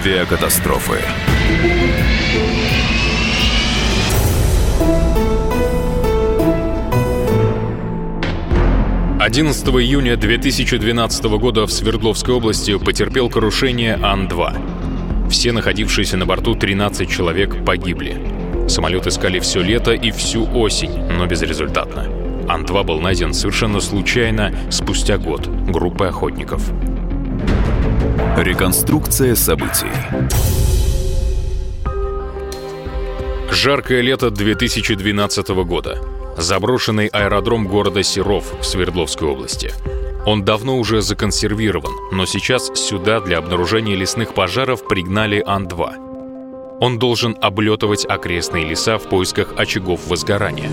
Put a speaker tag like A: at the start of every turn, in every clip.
A: Авиакатастрофы.
B: 11 июня 2012 года в Свердловской области потерпел крушение Ан-2. Все находившиеся на борту 13 человек погибли. Самолет искали все лето и всю осень, но безрезультатно. Ан-2 был найден совершенно случайно спустя год группой охотников.
A: Реконструкция событий.
B: Жаркое лето 2012 года заброшенный аэродром города Серов в Свердловской области. Он давно уже законсервирован, но сейчас сюда для обнаружения лесных пожаров пригнали Ан-2. Он должен облетывать окрестные леса в поисках очагов возгорания.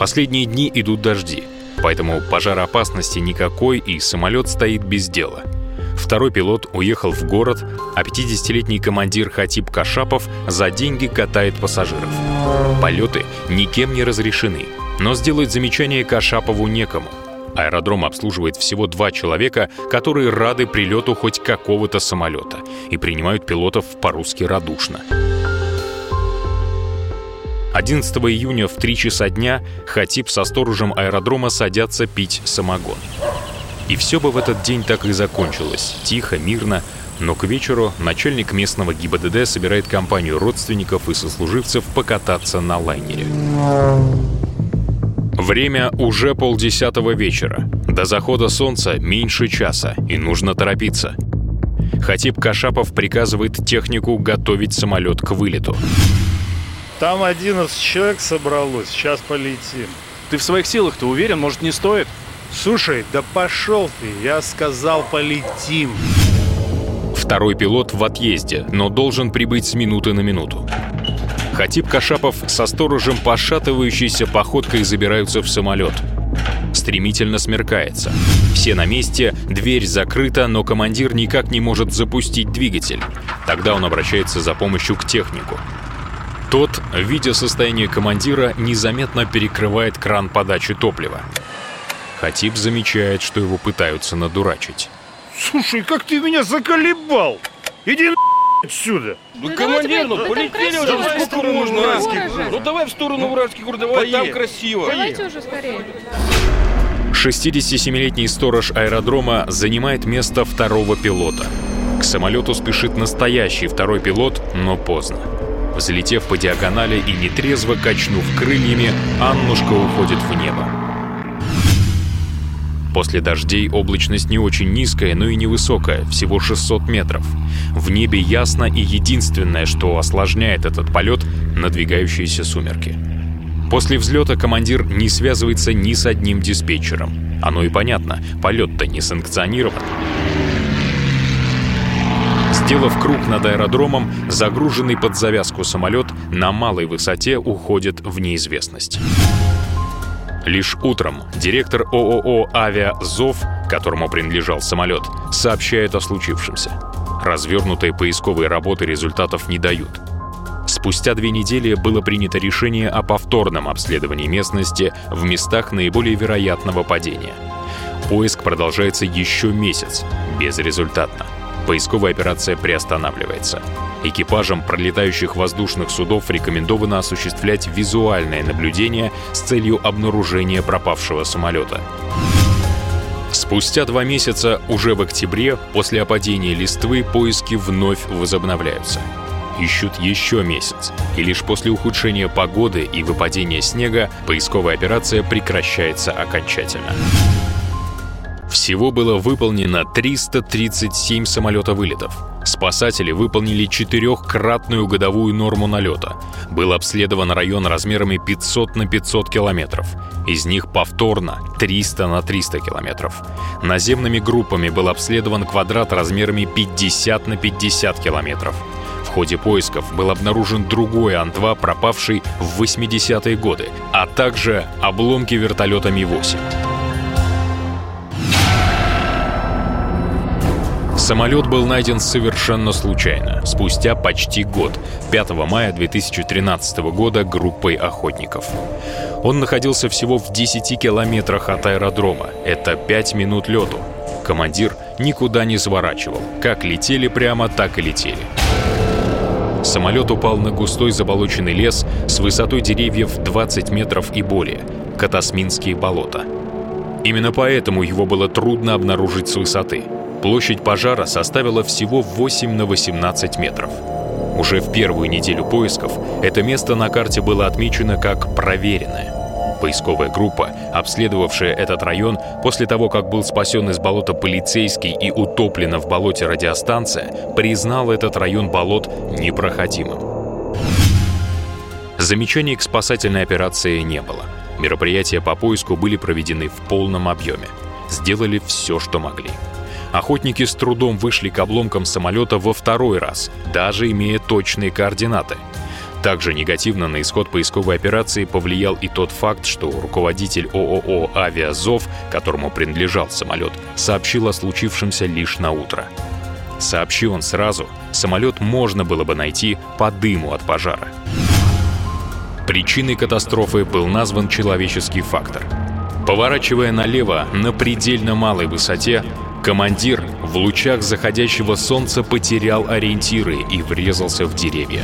B: Последние дни идут дожди, поэтому пожароопасности никакой и самолет стоит без дела – Второй пилот уехал в город, а 50-летний командир Хатиб Кашапов за деньги катает пассажиров. Полеты никем не разрешены, но сделать замечание Кашапову некому. Аэродром обслуживает всего два человека, которые рады прилету хоть какого-то самолета и принимают пилотов по-русски радушно. 11 июня в 3 часа дня Хатиб со сторожем аэродрома садятся пить самогон. И все бы в этот день так и закончилось. Тихо, мирно. Но к вечеру начальник местного ГИБДД собирает компанию родственников и сослуживцев покататься на лайнере. Время уже полдесятого вечера. До захода солнца меньше часа, и нужно торопиться. Хатип Кашапов приказывает технику готовить самолет к вылету.
C: Там 11 человек собралось, сейчас полетим.
D: Ты в своих силах-то уверен, может не стоит?
C: Слушай, да пошел ты, я сказал полетим.
B: Второй пилот в отъезде, но должен прибыть с минуты на минуту. Хатип Кашапов со сторожем пошатывающейся походкой забираются в самолет. Стремительно смеркается. Все на месте, дверь закрыта, но командир никак не может запустить двигатель. Тогда он обращается за помощью к технику. Тот, видя состояние командира, незаметно перекрывает кран подачи топлива. Хатип замечает, что его пытаются надурачить.
C: Слушай, как ты меня заколебал! Иди на отсюда!
E: Ну, ну командир, ну полетели уже, ну сколько можно?
F: Уральский
E: Ну давай в сторону Уральский город, давай, там красиво.
F: Давайте уже скорее.
B: 67-летний сторож аэродрома занимает место второго пилота. К самолету спешит настоящий второй пилот, но поздно. Взлетев по диагонали и нетрезво качнув крыльями, Аннушка уходит в небо. После дождей облачность не очень низкая, но и невысокая, всего 600 метров. В небе ясно и единственное, что осложняет этот полет — надвигающиеся сумерки. После взлета командир не связывается ни с одним диспетчером. Оно и понятно, полет-то не санкционирован. Сделав круг над аэродромом, загруженный под завязку самолет на малой высоте уходит в неизвестность. Лишь утром директор ООО «Авиа Зов», которому принадлежал самолет, сообщает о случившемся. Развернутые поисковые работы результатов не дают. Спустя две недели было принято решение о повторном обследовании местности в местах наиболее вероятного падения. Поиск продолжается еще месяц, безрезультатно. Поисковая операция приостанавливается. Экипажам пролетающих воздушных судов рекомендовано осуществлять визуальное наблюдение с целью обнаружения пропавшего самолета. Спустя два месяца, уже в октябре, после опадения листвы, поиски вновь возобновляются. Ищут еще месяц, и лишь после ухудшения погоды и выпадения снега поисковая операция прекращается окончательно. Всего было выполнено 337 самолета-вылетов. Спасатели выполнили четырехкратную годовую норму налета. Был обследован район размерами 500 на 500 километров. Из них повторно 300 на 300 километров. Наземными группами был обследован квадрат размерами 50 на 50 километров. В ходе поисков был обнаружен другой Ан-2, пропавший в 80-е годы, а также обломки вертолета Ми-8. Самолет был найден совершенно случайно, спустя почти год, 5 мая 2013 года группой охотников. Он находился всего в 10 километрах от аэродрома, это 5 минут лету. Командир никуда не сворачивал. Как летели прямо, так и летели. Самолет упал на густой заболоченный лес с высотой деревьев 20 метров и более. Катасминские болота. Именно поэтому его было трудно обнаружить с высоты. Площадь пожара составила всего 8 на 18 метров. Уже в первую неделю поисков это место на карте было отмечено как «проверенное». Поисковая группа, обследовавшая этот район после того, как был спасен из болота полицейский и утоплена в болоте радиостанция, признала этот район болот непроходимым. Замечаний к спасательной операции не было. Мероприятия по поиску были проведены в полном объеме. Сделали все, что могли. Охотники с трудом вышли к обломкам самолета во второй раз, даже имея точные координаты. Также негативно на исход поисковой операции повлиял и тот факт, что руководитель ООО «Авиазов», которому принадлежал самолет, сообщил о случившемся лишь на утро. Сообщил он сразу, самолет можно было бы найти по дыму от пожара. Причиной катастрофы был назван человеческий фактор. Поворачивая налево на предельно малой высоте, Командир в лучах заходящего солнца потерял ориентиры и врезался в деревья.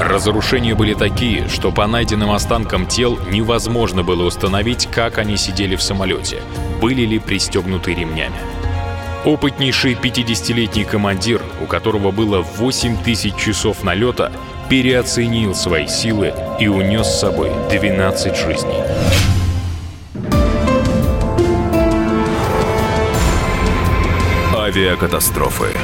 B: Разрушения были такие, что по найденным останкам тел невозможно было установить, как они сидели в самолете, были ли пристегнуты ремнями. Опытнейший 50-летний командир, у которого было 8 тысяч часов налета, переоценил свои силы и унес с собой 12 жизней.
A: Авиакатастрофы.